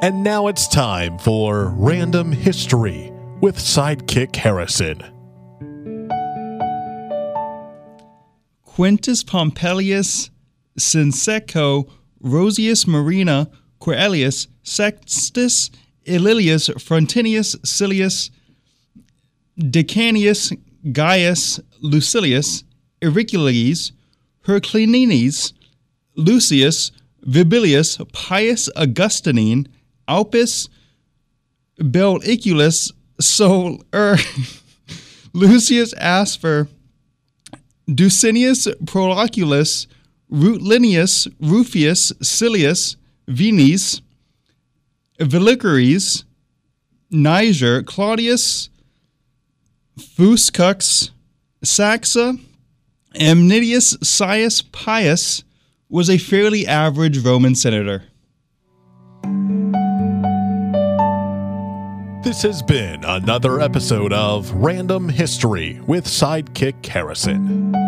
And now it's time for Random History with Sidekick Harrison. Quintus Pompilius Sinseco Rosius Marina Coelius Sextus Aelius Frontinius Silius Decanius Gaius Lucilius Auricules Herculanes Lucius Vibilius Pius Augustine Alpus Belliculus Sol er, Lucius Asper Ducinius Proloculus Rutilius Rufius Silius Vinis Vilicaries Niger Claudius Fuscus Saxa Amnidius Sius Pius was a fairly average Roman senator. This has been another episode of Random History with Sidekick Harrison.